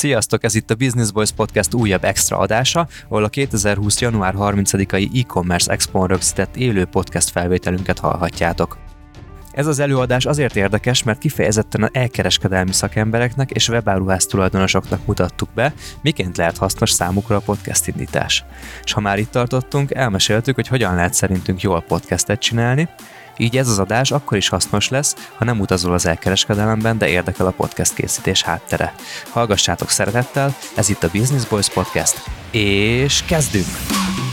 Sziasztok, ez itt a Business Boys Podcast újabb extra adása, ahol a 2020. január 30-ai e-commerce expo rögzített élő podcast felvételünket hallhatjátok. Ez az előadás azért érdekes, mert kifejezetten a elkereskedelmi szakembereknek és webáruház tulajdonosoknak mutattuk be, miként lehet hasznos számukra a podcast indítás. És ha már itt tartottunk, elmeséltük, hogy hogyan lehet szerintünk jól podcastet csinálni, így ez az adás akkor is hasznos lesz, ha nem utazol az elkereskedelemben, de érdekel a podcast készítés háttere. Hallgassátok szeretettel, ez itt a Business Boys Podcast, és kezdünk!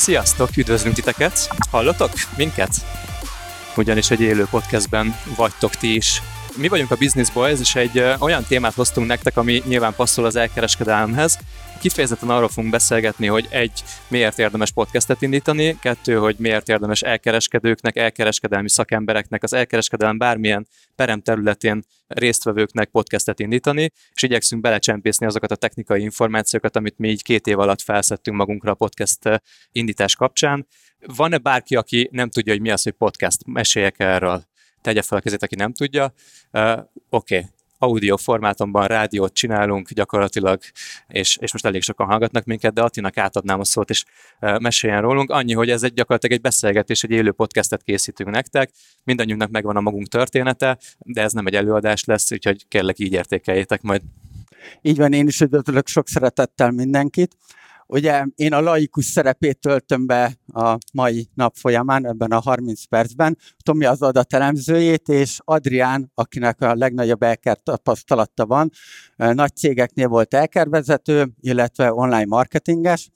Sziasztok, üdvözlünk titeket! Hallotok minket? Ugyanis egy élő podcastben vagytok ti is. Mi vagyunk a Business Boys, és egy olyan témát hoztunk nektek, ami nyilván passzol az elkereskedelemhez. Kifejezetten arról fogunk beszélgetni, hogy egy, miért érdemes podcastet indítani, kettő, hogy miért érdemes elkereskedőknek, elkereskedelmi szakembereknek, az elkereskedelem bármilyen perem területén résztvevőknek podcastet indítani, és igyekszünk belecsempészni azokat a technikai információkat, amit mi így két év alatt felszettünk magunkra a podcast indítás kapcsán. Van-e bárki, aki nem tudja, hogy mi az, hogy podcast? Meséljek erről tegye fel a kezét, aki nem tudja. Uh, Oké, okay. Audio formátumban rádiót csinálunk gyakorlatilag, és, és most elég sokan hallgatnak minket, de Attinak átadnám a szót, és meséljen rólunk. Annyi, hogy ez egy gyakorlatilag egy beszélgetés, egy élő podcastet készítünk nektek, mindannyiunknak megvan a magunk története, de ez nem egy előadás lesz, úgyhogy kérlek így értékeljétek majd. Így van, én is üdvözlök sok szeretettel mindenkit. Ugye én a laikus szerepét töltöm be a mai nap folyamán, ebben a 30 percben. Tomi az adatelemzőjét, és Adrián, akinek a legnagyobb elker tapasztalata van, nagy cégeknél volt elkervezető, illetve online marketinges.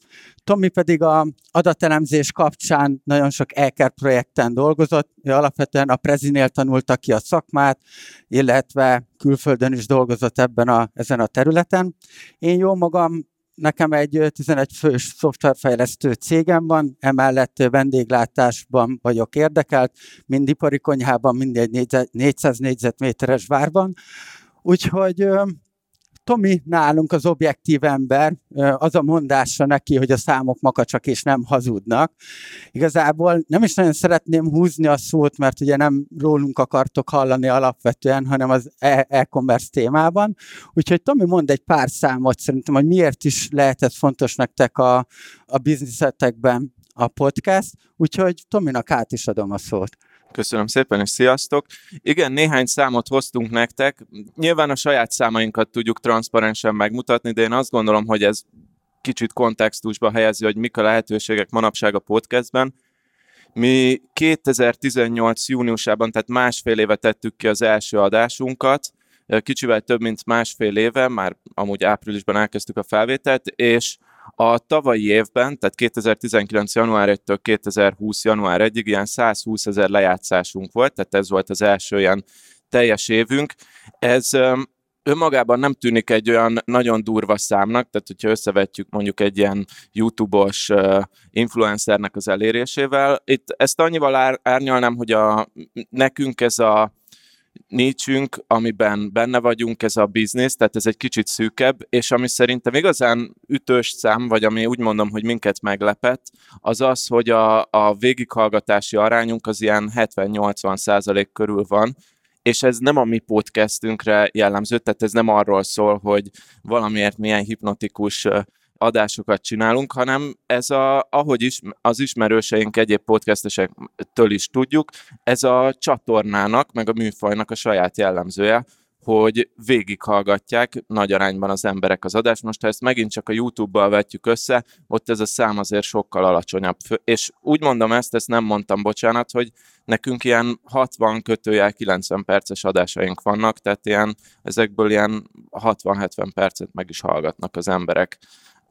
Tomi pedig a adatelemzés kapcsán nagyon sok elker projekten dolgozott, ő alapvetően a Prezinél tanulta ki a szakmát, illetve külföldön is dolgozott ebben a, ezen a területen. Én jó magam nekem egy 11 fős szoftverfejlesztő cégem van, emellett vendéglátásban vagyok érdekelt, mind ipari konyhában, mind egy 400 négyzetméteres várban. Úgyhogy Tomi nálunk az objektív ember, az a mondása neki, hogy a számok makacsak és nem hazudnak. Igazából nem is nagyon szeretném húzni a szót, mert ugye nem rólunk akartok hallani alapvetően, hanem az e- e-commerce témában. Úgyhogy Tomi mond egy pár számot szerintem, hogy miért is lehetett fontos nektek a, a bizniszetekben a podcast. Úgyhogy Tominak át is adom a szót. Köszönöm szépen, és sziasztok! Igen, néhány számot hoztunk nektek. Nyilván a saját számainkat tudjuk transzparensen megmutatni, de én azt gondolom, hogy ez kicsit kontextusba helyezi, hogy mik a lehetőségek manapság a podcastben. Mi 2018. júniusában, tehát másfél éve tettük ki az első adásunkat, kicsivel több, mint másfél éve, már amúgy áprilisban elkezdtük a felvételt, és a tavalyi évben, tehát 2019. január 1-től 2020. január 1-ig ilyen 120 ezer lejátszásunk volt, tehát ez volt az első ilyen teljes évünk. Ez önmagában nem tűnik egy olyan nagyon durva számnak, tehát hogyha összevetjük mondjuk egy ilyen YouTube-os influencernek az elérésével, itt ezt annyival árnyalnám, hogy a, nekünk ez a nicsünk, amiben benne vagyunk, ez a biznisz, tehát ez egy kicsit szűkebb, és ami szerintem igazán ütős szám, vagy ami úgy mondom, hogy minket meglepett, az az, hogy a, a végighallgatási arányunk az ilyen 70-80 százalék körül van, és ez nem a mi podcastünkre jellemző, tehát ez nem arról szól, hogy valamiért milyen hipnotikus adásokat csinálunk, hanem ez a, ahogy is, az ismerőseink egyéb podcastesektől is tudjuk, ez a csatornának, meg a műfajnak a saját jellemzője, hogy végighallgatják nagy arányban az emberek az adást. Most ha ezt megint csak a YouTube-bal vetjük össze, ott ez a szám azért sokkal alacsonyabb. És úgy mondom ezt, ezt nem mondtam, bocsánat, hogy nekünk ilyen 60 kötőjel 90 perces adásaink vannak, tehát ilyen, ezekből ilyen 60-70 percet meg is hallgatnak az emberek.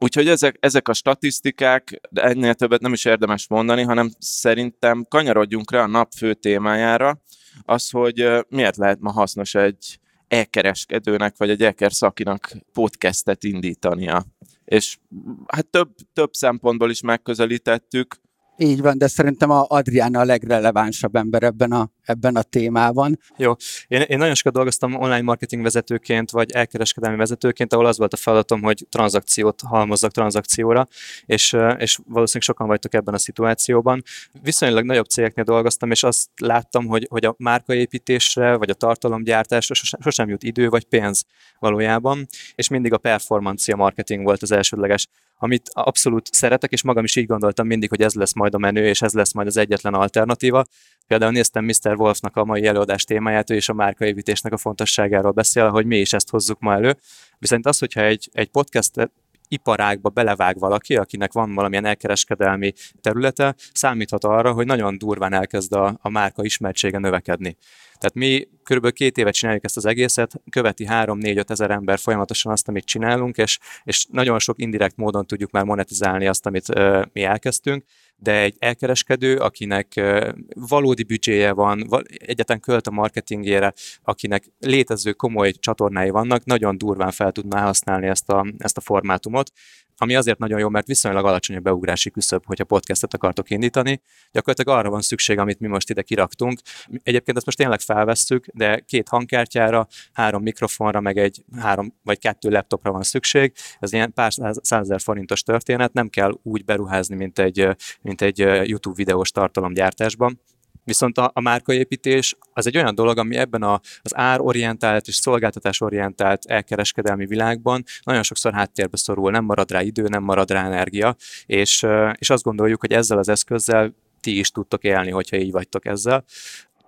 Úgyhogy ezek, ezek a statisztikák, de ennél többet nem is érdemes mondani, hanem szerintem kanyarodjunk rá a nap fő témájára, az, hogy miért lehet ma hasznos egy elkereskedőnek, vagy egy elker szakinak podcastet indítania. És hát több, több szempontból is megközelítettük, Így van, de szerintem a Adrián a legrelevánsabb ember ebben a, ebben a témában. Jó, én, én nagyon sokat dolgoztam online marketing vezetőként, vagy elkereskedelmi vezetőként, ahol az volt a feladatom, hogy tranzakciót halmozzak tranzakcióra, és, és valószínűleg sokan vagytok ebben a szituációban. Viszonylag nagyobb cégeknél dolgoztam, és azt láttam, hogy, hogy a márkaépítésre, vagy a tartalomgyártásra sosem jut idő, vagy pénz valójában, és mindig a performancia marketing volt az elsődleges amit abszolút szeretek, és magam is így gondoltam mindig, hogy ez lesz majd a menő, és ez lesz majd az egyetlen alternatíva. Például néztem Mr. Wolfnak a mai előadás témáját, ő és a márkaépítésnek a fontosságáról beszél, hogy mi is ezt hozzuk ma elő. Viszont az, hogyha egy, egy podcast iparágba belevág valaki, akinek van valamilyen elkereskedelmi területe, számíthat arra, hogy nagyon durván elkezd a, a márka ismertsége növekedni. Tehát mi körülbelül két évet csináljuk ezt az egészet, követi 3-4-5 ezer ember folyamatosan azt, amit csinálunk, és, és nagyon sok indirekt módon tudjuk már monetizálni azt, amit uh, mi elkezdtünk, de egy elkereskedő, akinek uh, valódi büdzséje van, egyetlen költ a marketingére, akinek létező komoly csatornái vannak, nagyon durván fel tudná használni ezt a, ezt a formátumot, ami azért nagyon jó, mert viszonylag alacsony a beugrási küszöb, hogyha podcastet akartok indítani. Gyakorlatilag arra van szükség, amit mi most ide kiraktunk. Egyébként ezt most tényleg felvesszük, de két hangkártyára, három mikrofonra, meg egy három vagy kettő laptopra van szükség. Ez ilyen pár százezer forintos történet, nem kell úgy beruházni, mint egy, mint egy YouTube videós tartalomgyártásban. Viszont a, a márkaépítés az egy olyan dolog, ami ebben a, az árorientált és szolgáltatásorientált elkereskedelmi világban nagyon sokszor háttérbe szorul, nem marad rá idő, nem marad rá energia, és, és azt gondoljuk, hogy ezzel az eszközzel ti is tudtok élni, hogyha így vagytok ezzel.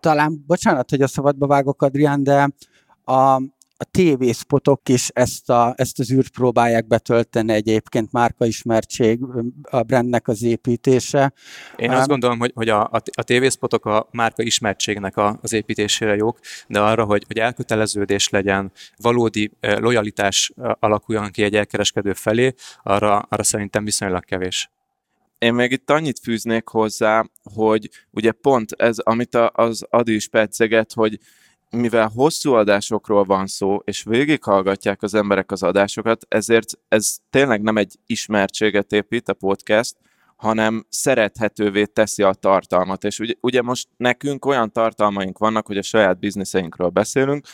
Talán, bocsánat, hogy a szabadba vágok, Adrián, de a, a tévészpotok is ezt, a, ezt az űrt próbálják betölteni egyébként, márkaismertség, a brandnek az építése. Én azt gondolom, hogy, hogy a, a, a tévészpotok a márka ismertségnek a, az építésére jók, de arra, hogy, hogy elköteleződés legyen, valódi lojalitás alakuljon ki egy elkereskedő felé, arra, arra szerintem viszonylag kevés. Én még itt annyit fűznék hozzá, hogy ugye pont ez, amit az Adi is perceget, hogy mivel hosszú adásokról van szó, és végighallgatják az emberek az adásokat, ezért ez tényleg nem egy ismertséget épít a podcast, hanem szerethetővé teszi a tartalmat. És ugye, ugye most nekünk olyan tartalmaink vannak, hogy a saját bizniszeinkről beszélünk,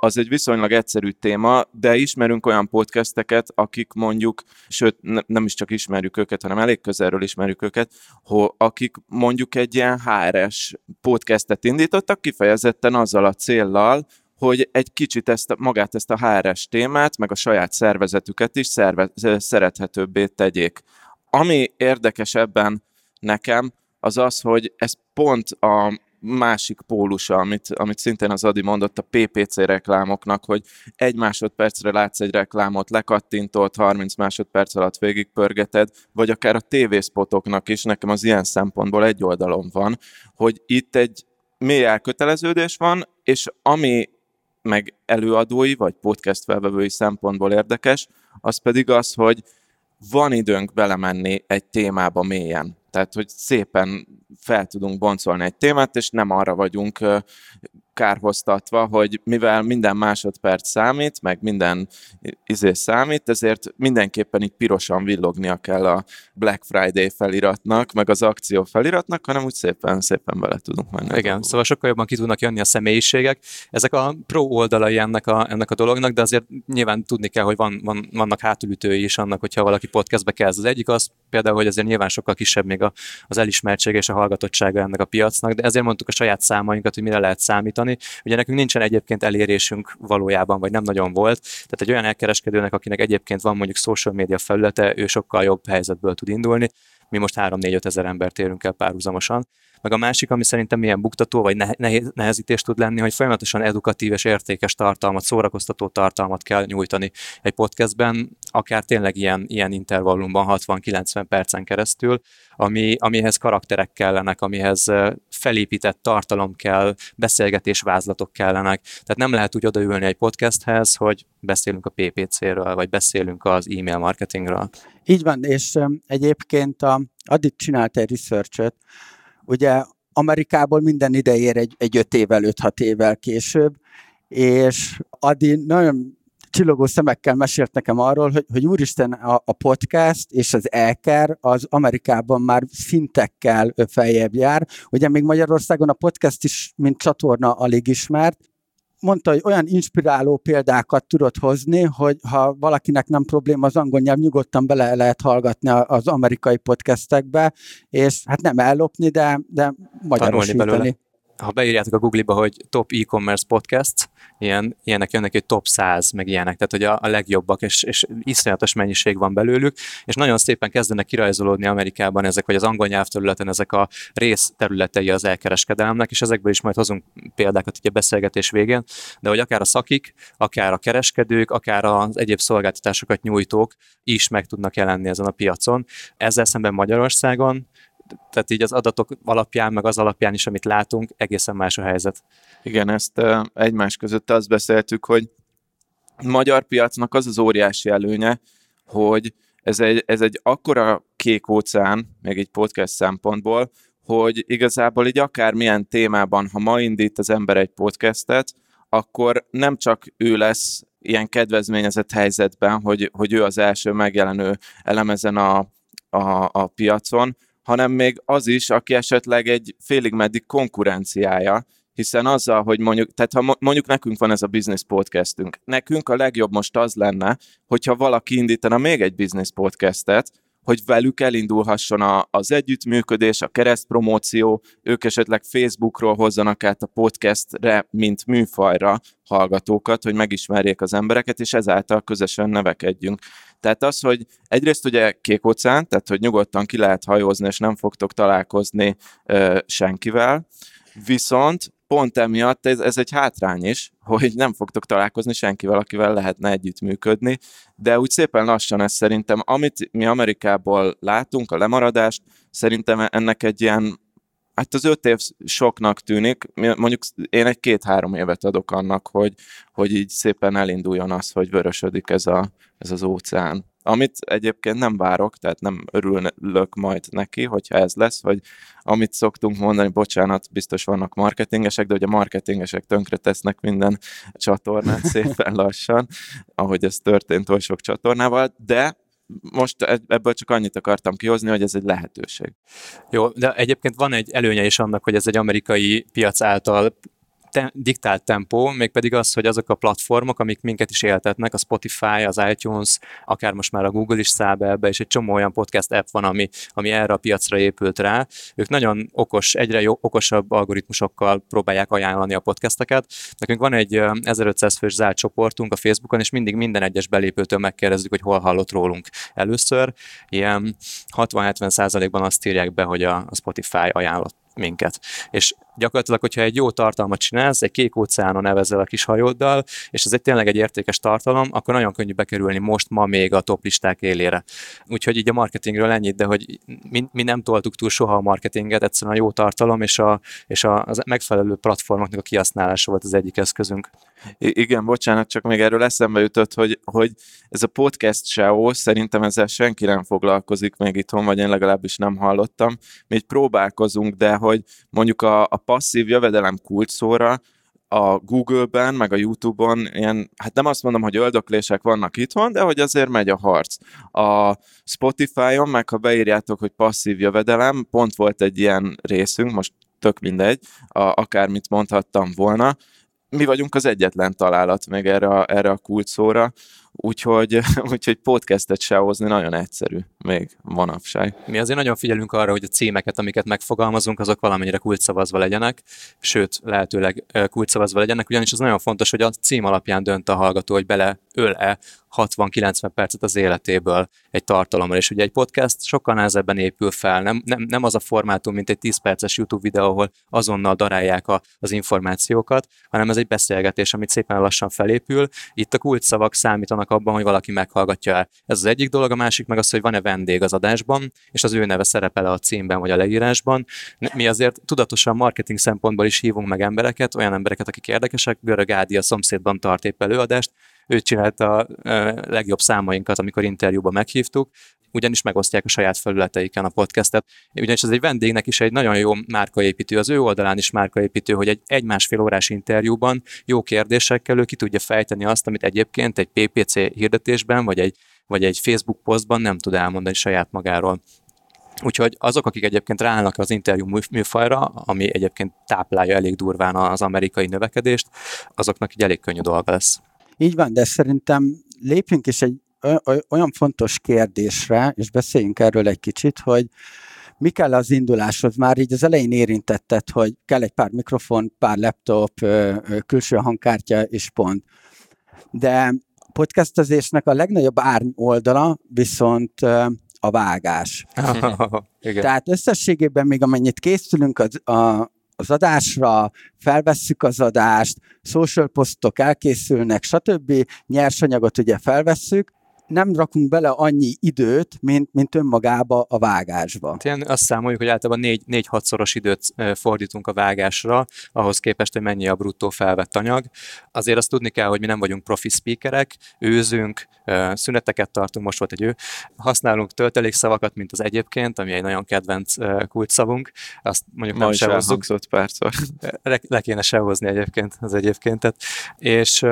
az egy viszonylag egyszerű téma, de ismerünk olyan podcasteket, akik mondjuk, sőt ne, nem is csak ismerjük őket, hanem elég közelről ismerjük őket, hogy akik mondjuk egy ilyen HRS podcastet indítottak, kifejezetten azzal a céllal, hogy egy kicsit ezt, magát ezt a HRS témát, meg a saját szervezetüket is szerve, szerethetőbbé tegyék. Ami érdekes ebben nekem, az az, hogy ez pont a másik pólusa, amit, amit szintén az Adi mondott, a PPC reklámoknak, hogy egy másodpercre látsz egy reklámot, lekattintott, 30 másodperc alatt végigpörgeted, vagy akár a tévészpotoknak is, nekem az ilyen szempontból egy oldalon van, hogy itt egy mély elköteleződés van, és ami meg előadói, vagy podcast felvevői szempontból érdekes, az pedig az, hogy van időnk belemenni egy témába mélyen. Tehát, hogy szépen fel tudunk boncolni egy témát, és nem arra vagyunk kárhoztatva, hogy mivel minden másodperc számít, meg minden izé számít, ezért mindenképpen itt pirosan villognia kell a Black Friday feliratnak, meg az akció feliratnak, hanem úgy szépen, szépen bele tudunk menni. Igen, szóval sokkal jobban ki tudnak jönni a személyiségek. Ezek a pro oldalai ennek a, ennek a dolognak, de azért nyilván tudni kell, hogy van, van, vannak hátulütői is annak, hogyha valaki podcastbe kezd. Az egyik az például, hogy azért nyilván sokkal kisebb még a, az elismertség és a hallgatottsága ennek a piacnak, de ezért mondtuk a saját számainkat, hogy mire lehet számítani. Ugye nekünk nincsen egyébként elérésünk valójában, vagy nem nagyon volt. Tehát egy olyan elkereskedőnek, akinek egyébként van mondjuk social media felülete, ő sokkal jobb helyzetből tud indulni. Mi most 3-4-5 ezer embert érünk el párhuzamosan. Meg a másik, ami szerintem milyen buktató vagy nehéz, nehezítés tud lenni, hogy folyamatosan edukatív és értékes tartalmat, szórakoztató tartalmat kell nyújtani egy podcastben, akár tényleg ilyen, ilyen intervallumban 60-90 percen keresztül, ami, amihez karakterek kellenek, amihez felépített tartalom kell, beszélgetésvázlatok kellenek. Tehát nem lehet úgy odaülni egy podcasthez, hogy beszélünk a PPC-ről, vagy beszélünk az e-mail marketingről. Így van, és egyébként a, addig csinált egy research Ugye Amerikából minden ide ér egy, egy öt évvel, öt-hat évvel később, és Adi nagyon csillogó szemekkel mesélt nekem arról, hogy, hogy úristen, a, a podcast és az elker az Amerikában már szintekkel feljebb jár. Ugye még Magyarországon a podcast is, mint csatorna alig ismert, mondta, hogy olyan inspiráló példákat tudott hozni, hogy ha valakinek nem probléma az angol nyelv, nyugodtan bele lehet hallgatni az amerikai podcastekbe, és hát nem ellopni, de, de magyarosítani ha beírjátok a Google-ba, hogy top e-commerce podcast, ilyen, ilyenek jönnek, hogy top 100, meg ilyenek, tehát hogy a, a legjobbak, és, és iszonyatos mennyiség van belőlük, és nagyon szépen kezdenek kirajzolódni Amerikában ezek, vagy az angol nyelvterületen ezek a rész területei az elkereskedelemnek, és ezekből is majd hozunk példákat ugye beszélgetés végén, de hogy akár a szakik, akár a kereskedők, akár az egyéb szolgáltatásokat nyújtók is meg tudnak jelenni ezen a piacon. Ezzel szemben Magyarországon tehát így az adatok alapján, meg az alapján is, amit látunk, egészen más a helyzet. Igen, ezt egymás között azt beszéltük, hogy magyar piacnak az az óriási előnye, hogy ez egy, ez egy akkora kék óceán, még egy podcast szempontból, hogy igazából így akármilyen témában, ha ma indít az ember egy podcastet, akkor nem csak ő lesz ilyen kedvezményezett helyzetben, hogy, hogy ő az első megjelenő elemezen a, a, a piacon, hanem még az is, aki esetleg egy félig meddig konkurenciája, hiszen azzal, hogy mondjuk, tehát ha mondjuk nekünk van ez a business podcastünk, nekünk a legjobb most az lenne, hogyha valaki indítana még egy business podcastet, hogy velük elindulhasson a, az együttműködés, a keresztpromóció, ők esetleg Facebookról hozzanak át a podcastre, mint műfajra hallgatókat, hogy megismerjék az embereket, és ezáltal közösen nevekedjünk. Tehát az, hogy egyrészt ugye kék óceán, tehát hogy nyugodtan ki lehet hajózni, és nem fogtok találkozni ö, senkivel, viszont pont emiatt ez, ez egy hátrány is, hogy nem fogtok találkozni senkivel, akivel lehetne együttműködni, de úgy szépen lassan ez szerintem, amit mi Amerikából látunk, a lemaradást, szerintem ennek egy ilyen Hát az öt év soknak tűnik, mondjuk én egy két-három évet adok annak, hogy, hogy így szépen elinduljon az, hogy vörösödik ez, a, ez az óceán. Amit egyébként nem várok, tehát nem örülök majd neki, hogyha ez lesz, hogy amit szoktunk mondani, bocsánat, biztos vannak marketingesek, de a marketingesek tönkre tesznek minden csatornát szépen lassan, ahogy ez történt oly sok csatornával, de most e- ebből csak annyit akartam kihozni, hogy ez egy lehetőség. Jó, de egyébként van egy előnye is annak, hogy ez egy amerikai piac által te- diktált tempó, mégpedig az, hogy azok a platformok, amik minket is éltetnek, a Spotify, az iTunes, akár most már a Google is száll be ebbe, és egy csomó olyan podcast app van, ami, ami erre a piacra épült rá. Ők nagyon okos, egyre jó, okosabb algoritmusokkal próbálják ajánlani a podcasteket. Nekünk van egy 1500 fős zárt csoportunk a Facebookon, és mindig minden egyes belépőtől megkérdezzük, hogy hol hallott rólunk először. Ilyen 60-70 százalékban azt írják be, hogy a Spotify ajánlott minket. És gyakorlatilag, hogyha egy jó tartalmat csinálsz, egy kék óceánon nevezel a kis hajóddal, és ez egy tényleg egy értékes tartalom, akkor nagyon könnyű bekerülni most, ma még a top listák élére. Úgyhogy így a marketingről ennyit, de hogy mi, mi nem toltuk túl soha a marketinget, egyszerűen a jó tartalom és a, és a, az megfelelő platformoknak a kihasználása volt az egyik eszközünk. I- igen, bocsánat, csak még erről eszembe jutott, hogy, hogy ez a podcast SEO, szerintem ezzel senki nem foglalkozik még itthon, vagy én legalábbis nem hallottam. Mi így próbálkozunk, de hogy mondjuk a, a passzív jövedelem kulcsszóra a Google-ben, meg a YouTube-on ilyen, hát nem azt mondom, hogy öldöklések vannak itthon, de hogy azért megy a harc. A Spotify-on, meg ha beírjátok, hogy passzív jövedelem, pont volt egy ilyen részünk, most tök mindegy, a, akármit mondhattam volna, mi vagyunk az egyetlen találat még erre, a, erre a kulcsszóra, úgyhogy, úgyhogy podcastet se hozni nagyon egyszerű még manapság. Mi azért nagyon figyelünk arra, hogy a címeket, amiket megfogalmazunk, azok valamennyire kulcsszavazva legyenek, sőt, lehetőleg kulcsszavazva legyenek, ugyanis az nagyon fontos, hogy a cím alapján dönt a hallgató, hogy bele öl-e 60-90 percet az életéből egy tartalomra. És ugye egy podcast sokkal nehezebben épül fel, nem, nem, nem az a formátum, mint egy 10 perces YouTube videó, ahol azonnal darálják a, az információkat, hanem ez egy beszélgetés, amit szépen lassan felépül. Itt a kulcsszavak számítanak abban, hogy valaki meghallgatja el. Ez az egyik dolog, a másik meg az, hogy van-e vendég az adásban, és az ő neve szerepel a címben vagy a leírásban. Mi azért tudatosan marketing szempontból is hívunk meg embereket, olyan embereket, akik érdekesek. Görög Ádi a szomszédban tart épp előadást, ő csinálta a legjobb számainkat, amikor interjúba meghívtuk, ugyanis megosztják a saját felületeiken a podcastet. Ugyanis ez egy vendégnek is egy nagyon jó márkaépítő, az ő oldalán is márkaépítő, hogy egy egy-másfél órás interjúban jó kérdésekkel ő ki tudja fejteni azt, amit egyébként egy PPC hirdetésben, vagy egy, vagy egy Facebook posztban nem tud elmondani saját magáról. Úgyhogy azok, akik egyébként ráállnak az interjú műfajra, ami egyébként táplálja elég durván az amerikai növekedést, azoknak így elég könnyű dolga lesz. Így van, de szerintem lépjünk is egy olyan fontos kérdésre, és beszéljünk erről egy kicsit, hogy mi kell az induláshoz? Már így az elején érintetted, hogy kell egy pár mikrofon, pár laptop, külső hangkártya és pont. De podcastezésnek a legnagyobb árny oldala viszont a vágás. Igen. Tehát összességében még amennyit készülünk az, a, az adásra, felvesszük az adást, social posztok elkészülnek, stb. Nyersanyagot ugye felvesszük, nem rakunk bele annyi időt, mint, mint önmagába a vágásba. Ilyen azt számoljuk, hogy általában 4-6-szoros időt fordítunk a vágásra, ahhoz képest, hogy mennyi a bruttó felvett anyag. Azért azt tudni kell, hogy mi nem vagyunk profi speakerek, őzünk, szüneteket tartunk, most volt egy ő, használunk töltelékszavakat, mint az egyébként, ami egy nagyon kedvenc kulcsszavunk, azt mondjuk Ma nem sehozzuk. párszor. Le, le kéne sehozni egyébként az egyébkéntet. És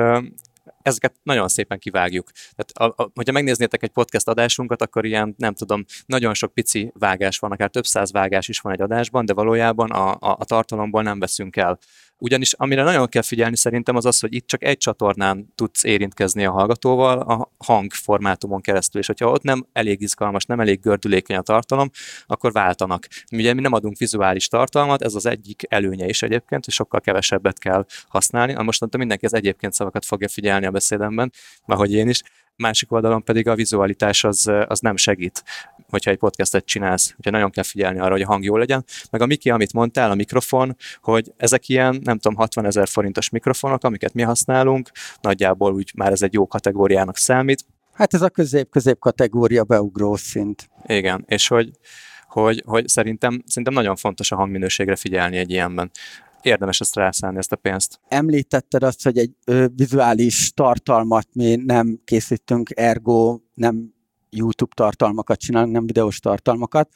ezeket nagyon szépen kivágjuk. Tehát, a, a, hogyha megnéznétek egy podcast adásunkat, akkor ilyen, nem tudom, nagyon sok pici vágás van, akár több száz vágás is van egy adásban, de valójában a, a, a tartalomból nem veszünk el ugyanis amire nagyon kell figyelni szerintem az az, hogy itt csak egy csatornán tudsz érintkezni a hallgatóval a hangformátumon keresztül, és hogyha ott nem elég izgalmas, nem elég gördülékeny a tartalom, akkor váltanak. Ugye mi nem adunk vizuális tartalmat, ez az egyik előnye is egyébként, hogy sokkal kevesebbet kell használni. Most mondtam, mindenki az egyébként szavakat fogja figyelni a beszédemben, ahogy én is, másik oldalon pedig a vizualitás az, az nem segít, hogyha egy podcastet csinálsz, hogyha nagyon kell figyelni arra, hogy a hang jó legyen. Meg a Miki, amit mondtál, a mikrofon, hogy ezek ilyen, nem tudom, 60 ezer forintos mikrofonok, amiket mi használunk, nagyjából úgy már ez egy jó kategóriának számít. Hát ez a közép-közép kategória beugró szint. Igen, és hogy, hogy, hogy szerintem, szerintem nagyon fontos a hangminőségre figyelni egy ilyenben érdemes ezt rászállni, ezt a pénzt. Említetted azt, hogy egy ö, vizuális tartalmat mi nem készítünk, ergo nem YouTube tartalmakat csinálunk, nem videós tartalmakat.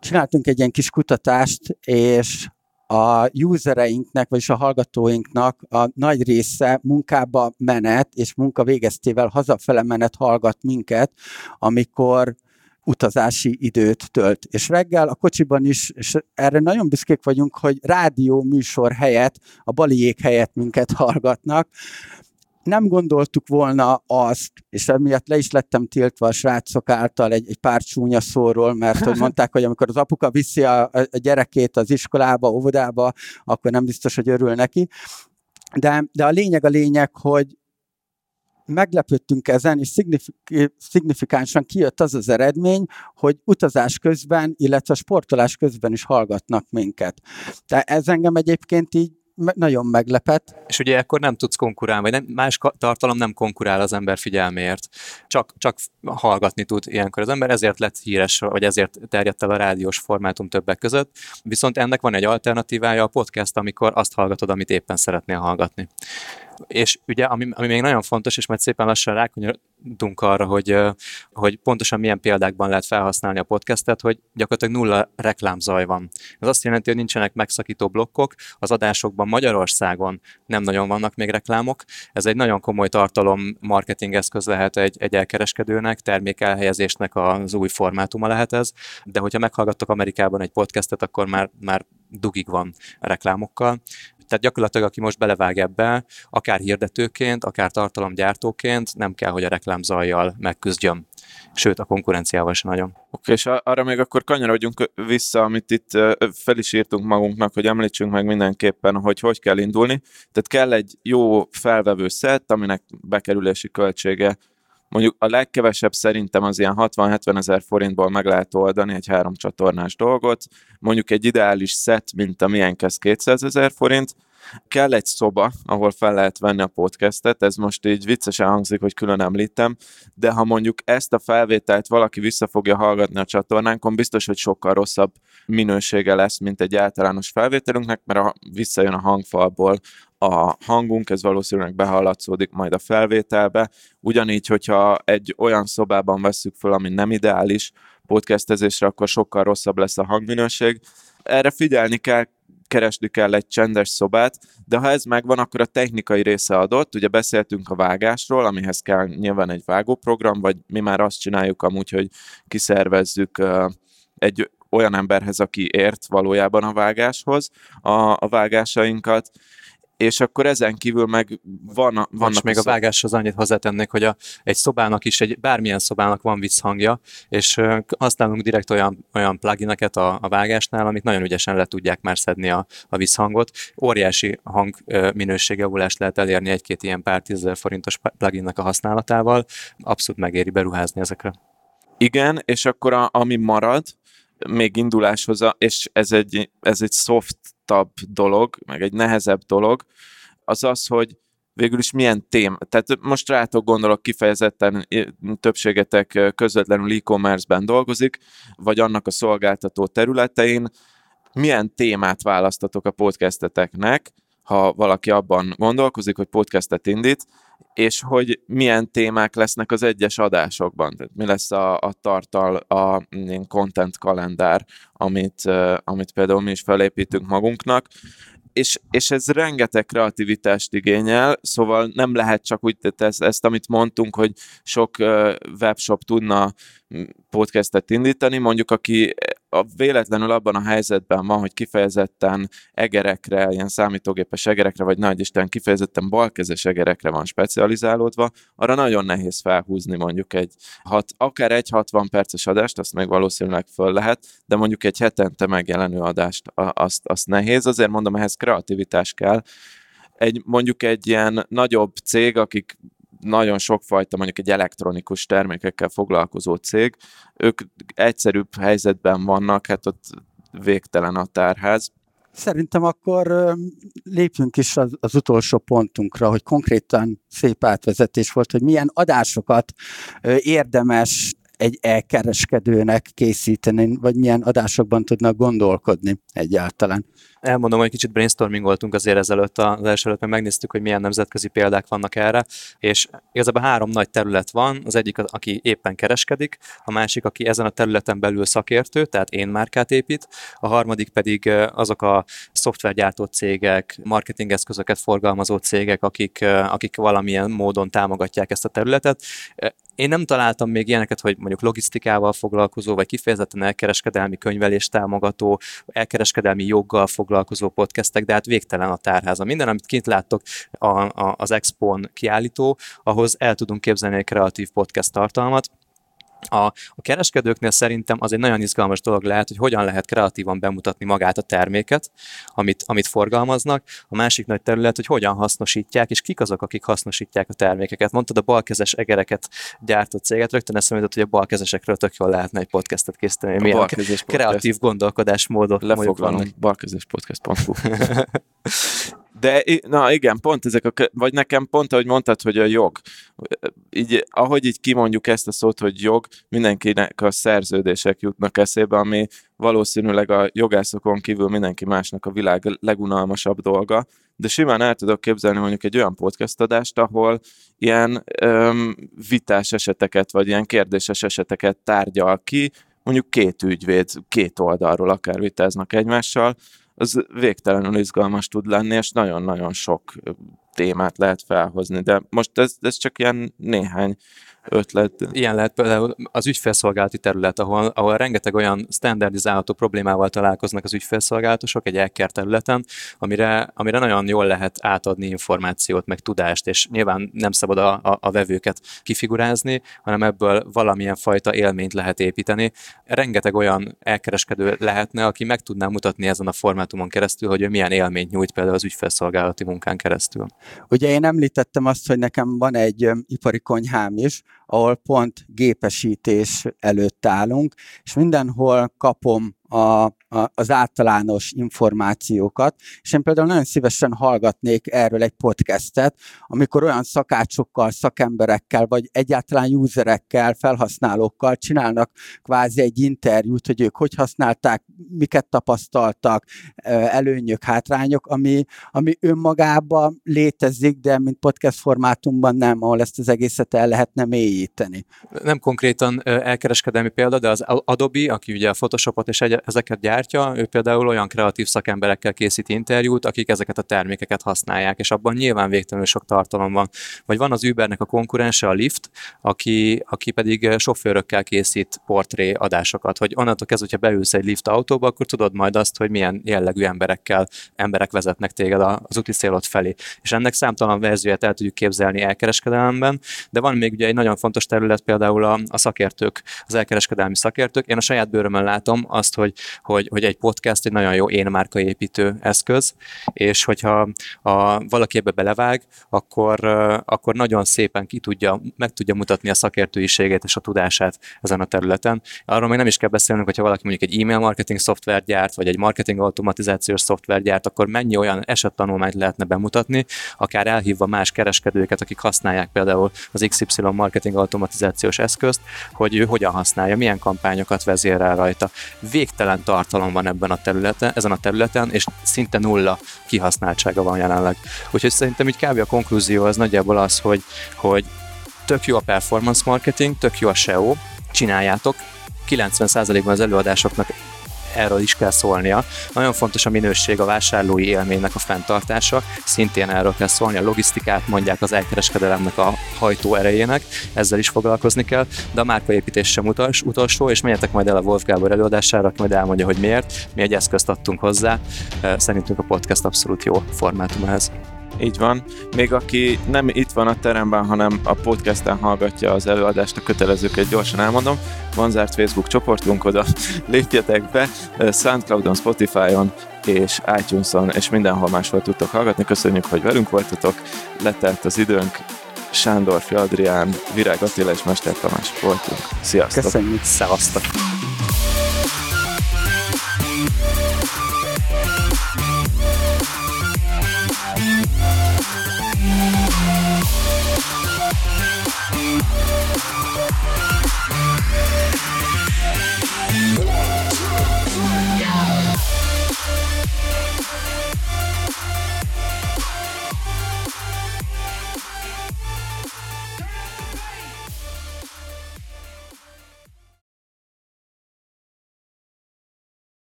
Csináltunk egy ilyen kis kutatást, és a usereinknek, vagyis a hallgatóinknak a nagy része munkába menet, és munka végeztével hazafele menet hallgat minket, amikor utazási időt tölt. És reggel a kocsiban is, és erre nagyon büszkék vagyunk, hogy rádió műsor helyett, a baliék helyett minket hallgatnak, nem gondoltuk volna azt, és emiatt le is lettem tiltva a srácok által egy, egy pár csúnya szóról, mert hogy mondták, hogy amikor az apuka viszi a, a gyerekét az iskolába, óvodába, akkor nem biztos, hogy örül neki. De, de a lényeg a lényeg, hogy meglepődtünk ezen, és szignifik- szignifikánsan kijött az az eredmény, hogy utazás közben, illetve sportolás közben is hallgatnak minket. Tehát ez engem egyébként így nagyon meglepett. És ugye akkor nem tudsz konkurálni, vagy nem, más tartalom nem konkurál az ember figyelméért. Csak, csak hallgatni tud ilyenkor az ember, ezért lett híres, vagy ezért terjedt el a rádiós formátum többek között. Viszont ennek van egy alternatívája, a podcast, amikor azt hallgatod, amit éppen szeretnél hallgatni. És ugye, ami, ami még nagyon fontos, és majd szépen lassan rákonyolunk arra, hogy, hogy pontosan milyen példákban lehet felhasználni a podcastet, hogy gyakorlatilag nulla reklámzaj van. Ez azt jelenti, hogy nincsenek megszakító blokkok, az adásokban Magyarországon nem nagyon vannak még reklámok. Ez egy nagyon komoly tartalom marketing eszköz lehet egy, egy elkereskedőnek, termékelhelyezésnek az új formátuma lehet ez, de hogyha meghallgattok Amerikában egy podcastet, akkor már, már dugig van reklámokkal. Tehát gyakorlatilag, aki most belevág ebbe, akár hirdetőként, akár tartalomgyártóként, nem kell, hogy a reklámzajjal megküzdjön. Sőt, a konkurenciával sem nagyon. Oké, okay, és arra még akkor kanyarodjunk vissza, amit itt fel is írtunk magunknak, hogy említsünk meg mindenképpen, hogy hogy kell indulni. Tehát kell egy jó felvevő szett, aminek bekerülési költsége Mondjuk a legkevesebb szerintem az ilyen 60-70 ezer forintból meg lehet oldani egy három csatornás dolgot. Mondjuk egy ideális set, mint a milyen kezd 200 ezer forint, Kell egy szoba, ahol fel lehet venni a podcastet, ez most így viccesen hangzik, hogy külön említem, de ha mondjuk ezt a felvételt valaki vissza fogja hallgatni a csatornánkon, biztos, hogy sokkal rosszabb minősége lesz, mint egy általános felvételünknek, mert a, visszajön a hangfalból a hangunk, ez valószínűleg behallatszódik majd a felvételbe. Ugyanígy, hogyha egy olyan szobában vesszük föl, ami nem ideális podcastezésre, akkor sokkal rosszabb lesz a hangminőség. Erre figyelni kell, keresni kell egy csendes szobát, de ha ez megvan, akkor a technikai része adott. Ugye beszéltünk a vágásról, amihez kell nyilván egy vágóprogram, vagy mi már azt csináljuk amúgy, hogy kiszervezzük egy olyan emberhez, aki ért valójában a vágáshoz a, a vágásainkat, és akkor ezen kívül meg van, vannak... még a vágáshoz annyit hozzátennék, hogy a, egy szobának is, egy bármilyen szobának van visszhangja, és használunk direkt olyan, olyan plugineket a, a vágásnál, amik nagyon ügyesen le tudják már szedni a, a visszhangot. Óriási hang minőségjavulást lehet elérni egy-két ilyen pár tízezer forintos pluginnek a használatával. Abszolút megéri beruházni ezekre. Igen, és akkor a, ami marad, még induláshoz, és ez egy, ez egy softabb dolog, meg egy nehezebb dolog, az az, hogy végül is milyen tém. Tehát most rátok gondolok kifejezetten többségetek közvetlenül e-commerce-ben dolgozik, vagy annak a szolgáltató területein, milyen témát választatok a podcasteteknek, ha valaki abban gondolkozik, hogy podcastet indít, és hogy milyen témák lesznek az egyes adásokban. Tehát mi lesz a, a tartal, a content kalendár, amit, amit például mi is felépítünk magunknak, és, és ez rengeteg kreativitást igényel, szóval nem lehet csak úgy, tehát ezt, ezt amit mondtunk, hogy sok webshop tudna podcastet indítani, mondjuk aki a véletlenül abban a helyzetben van, hogy kifejezetten egerekre, ilyen számítógépes egerekre, vagy nagy Isten kifejezetten balkezes egerekre van specializálódva, arra nagyon nehéz felhúzni mondjuk egy, hat, akár egy 60 perces adást, azt meg valószínűleg föl lehet, de mondjuk egy hetente megjelenő adást, azt, azt nehéz, azért mondom, ehhez kreativitás kell, egy, mondjuk egy ilyen nagyobb cég, akik nagyon sokfajta, mondjuk egy elektronikus termékekkel foglalkozó cég, ők egyszerűbb helyzetben vannak, hát ott végtelen a tárház. Szerintem akkor lépjünk is az, az utolsó pontunkra, hogy konkrétan szép átvezetés volt, hogy milyen adásokat érdemes egy elkereskedőnek készíteni, vagy milyen adásokban tudnak gondolkodni egyáltalán. Elmondom, hogy kicsit brainstormingoltunk azért ezelőtt az első előtt, meg megnéztük, hogy milyen nemzetközi példák vannak erre, és igazából három nagy terület van, az egyik, aki éppen kereskedik, a másik, aki ezen a területen belül szakértő, tehát én márkát épít, a harmadik pedig azok a szoftvergyártó cégek, marketingeszközöket forgalmazó cégek, akik, akik valamilyen módon támogatják ezt a területet. Én nem találtam még ilyeneket, hogy mondjuk logisztikával foglalkozó, vagy kifejezetten elkereskedelmi könyvelés támogató, elkereskedelmi joggal foglalkozó podcastek, de hát végtelen a tárháza. Minden, amit kint láttok a, a, az Expon kiállító, ahhoz el tudunk képzelni egy kreatív podcast tartalmat, a, a kereskedőknél szerintem az egy nagyon izgalmas dolog lehet, hogy hogyan lehet kreatívan bemutatni magát a terméket, amit, amit forgalmaznak. A másik nagy terület, hogy hogyan hasznosítják, és kik azok, akik hasznosítják a termékeket. Mondtad a balkezes egereket gyártott céget, rögtön eszembe jutott, hogy a balkezesekről tök jól lehetne egy podcastet készíteni. Milyen kreatív podcast. gondolkodásmódok Lefoglalom, balkezespodcast.hu De na igen, pont ezek a, vagy nekem pont, ahogy mondtad, hogy a jog. Így, ahogy így kimondjuk ezt a szót, hogy jog, mindenkinek a szerződések jutnak eszébe, ami valószínűleg a jogászokon kívül mindenki másnak a világ legunalmasabb dolga, de simán el tudok képzelni mondjuk egy olyan podcast adást, ahol ilyen öm, vitás eseteket, vagy ilyen kérdéses eseteket tárgyal ki, mondjuk két ügyvéd két oldalról akár vitáznak egymással, az végtelenül izgalmas tud lenni, és nagyon-nagyon sok témát lehet felhozni, de most ez, ez csak ilyen néhány ötlet. Ilyen lehet például az ügyfélszolgálati terület, ahol, ahol rengeteg olyan standardizálható problémával találkoznak az ügyfélszolgálatosok egy elker területen, amire, amire nagyon jól lehet átadni információt, meg tudást, és nyilván nem szabad a, a, a vevőket kifigurázni, hanem ebből valamilyen fajta élményt lehet építeni. Rengeteg olyan elkereskedő lehetne, aki meg tudná mutatni ezen a formátumon keresztül, hogy ő milyen élményt nyújt például az ügyfélszolgálati munkán keresztül. Ugye én említettem azt, hogy nekem van egy ipari konyhám is, ahol pont gépesítés előtt állunk, és mindenhol kapom a, a, az általános információkat, és én például nagyon szívesen hallgatnék erről egy podcastet, amikor olyan szakácsokkal, szakemberekkel, vagy egyáltalán userekkel, felhasználókkal csinálnak kvázi egy interjút, hogy ők hogy használták, miket tapasztaltak, előnyök, hátrányok, ami, ami önmagában létezik, de mint podcast formátumban nem, ahol ezt az egészet el lehetne mélyíteni. Nem konkrétan elkereskedelmi példa, de az Adobe, aki ugye a Photoshopot és egy, ezeket gyártja, ő például olyan kreatív szakemberekkel készít interjút, akik ezeket a termékeket használják, és abban nyilván végtelenül sok tartalom van. Vagy van az Ubernek a konkurense, a Lyft, aki, aki pedig sofőrökkel készít portré adásokat, hogy onnantól kezdve, hogyha beülsz egy lift autóba, akkor tudod majd azt, hogy milyen jellegű emberekkel emberek vezetnek téged az úti célod felé. És ennek számtalan verzióját el tudjuk képzelni elkereskedelemben, de van még ugye egy nagyon fontos terület, például a, a szakértők, az elkereskedelmi szakértők. Én a saját bőrömön látom azt, hogy, hogy, hogy egy podcast egy nagyon jó én márkaépítő eszköz, és hogyha a, valaki ebbe belevág, akkor, akkor nagyon szépen ki tudja, meg tudja mutatni a szakértőiségét és a tudását ezen a területen. Arról még nem is kell beszélnünk, hogyha valaki mondjuk egy e-mail marketing szoftvert gyárt, vagy egy marketing automatizációs szoftvert gyárt, akkor mennyi olyan esettanulmányt lehetne bemutatni, akár elhívva más kereskedőket, akik használják például az XY marketing automatizációs eszközt, hogy ő hogyan használja, milyen kampányokat vezérel rajta. Végtelen tartalom van ebben a területen, ezen a területen, és szinte nulla kihasználtsága van jelenleg. Úgyhogy szerintem így kb. a konklúzió az nagyjából az, hogy, hogy tök jó a performance marketing, tök jó a SEO, csináljátok, 90%-ban az előadásoknak erről is kell szólnia. Nagyon fontos a minőség, a vásárlói élménynek a fenntartása, szintén erről kell szólni, a logisztikát mondják az elkereskedelemnek a hajtó erejének, ezzel is foglalkozni kell, de a márkaépítés sem utas, utolsó, és menjetek majd el a Wolf Gábor előadására, aki majd elmondja, hogy miért. Mi egy eszközt adtunk hozzá, szerintünk a podcast abszolút jó formátum ehhez. Így van. Még aki nem itt van a teremben, hanem a podcasten hallgatja az előadást, a kötelezőket gyorsan elmondom. Van zárt Facebook csoportunk, oda lépjetek be. Soundcloudon, Spotify-on és iTunes-on, és mindenhol máshol tudtok hallgatni. Köszönjük, hogy velünk voltatok. Letelt az időnk. Sándor, Adrián, Virág Attila és Mester Tamás voltunk. Sziasztok! Köszönjük! Szevasztok!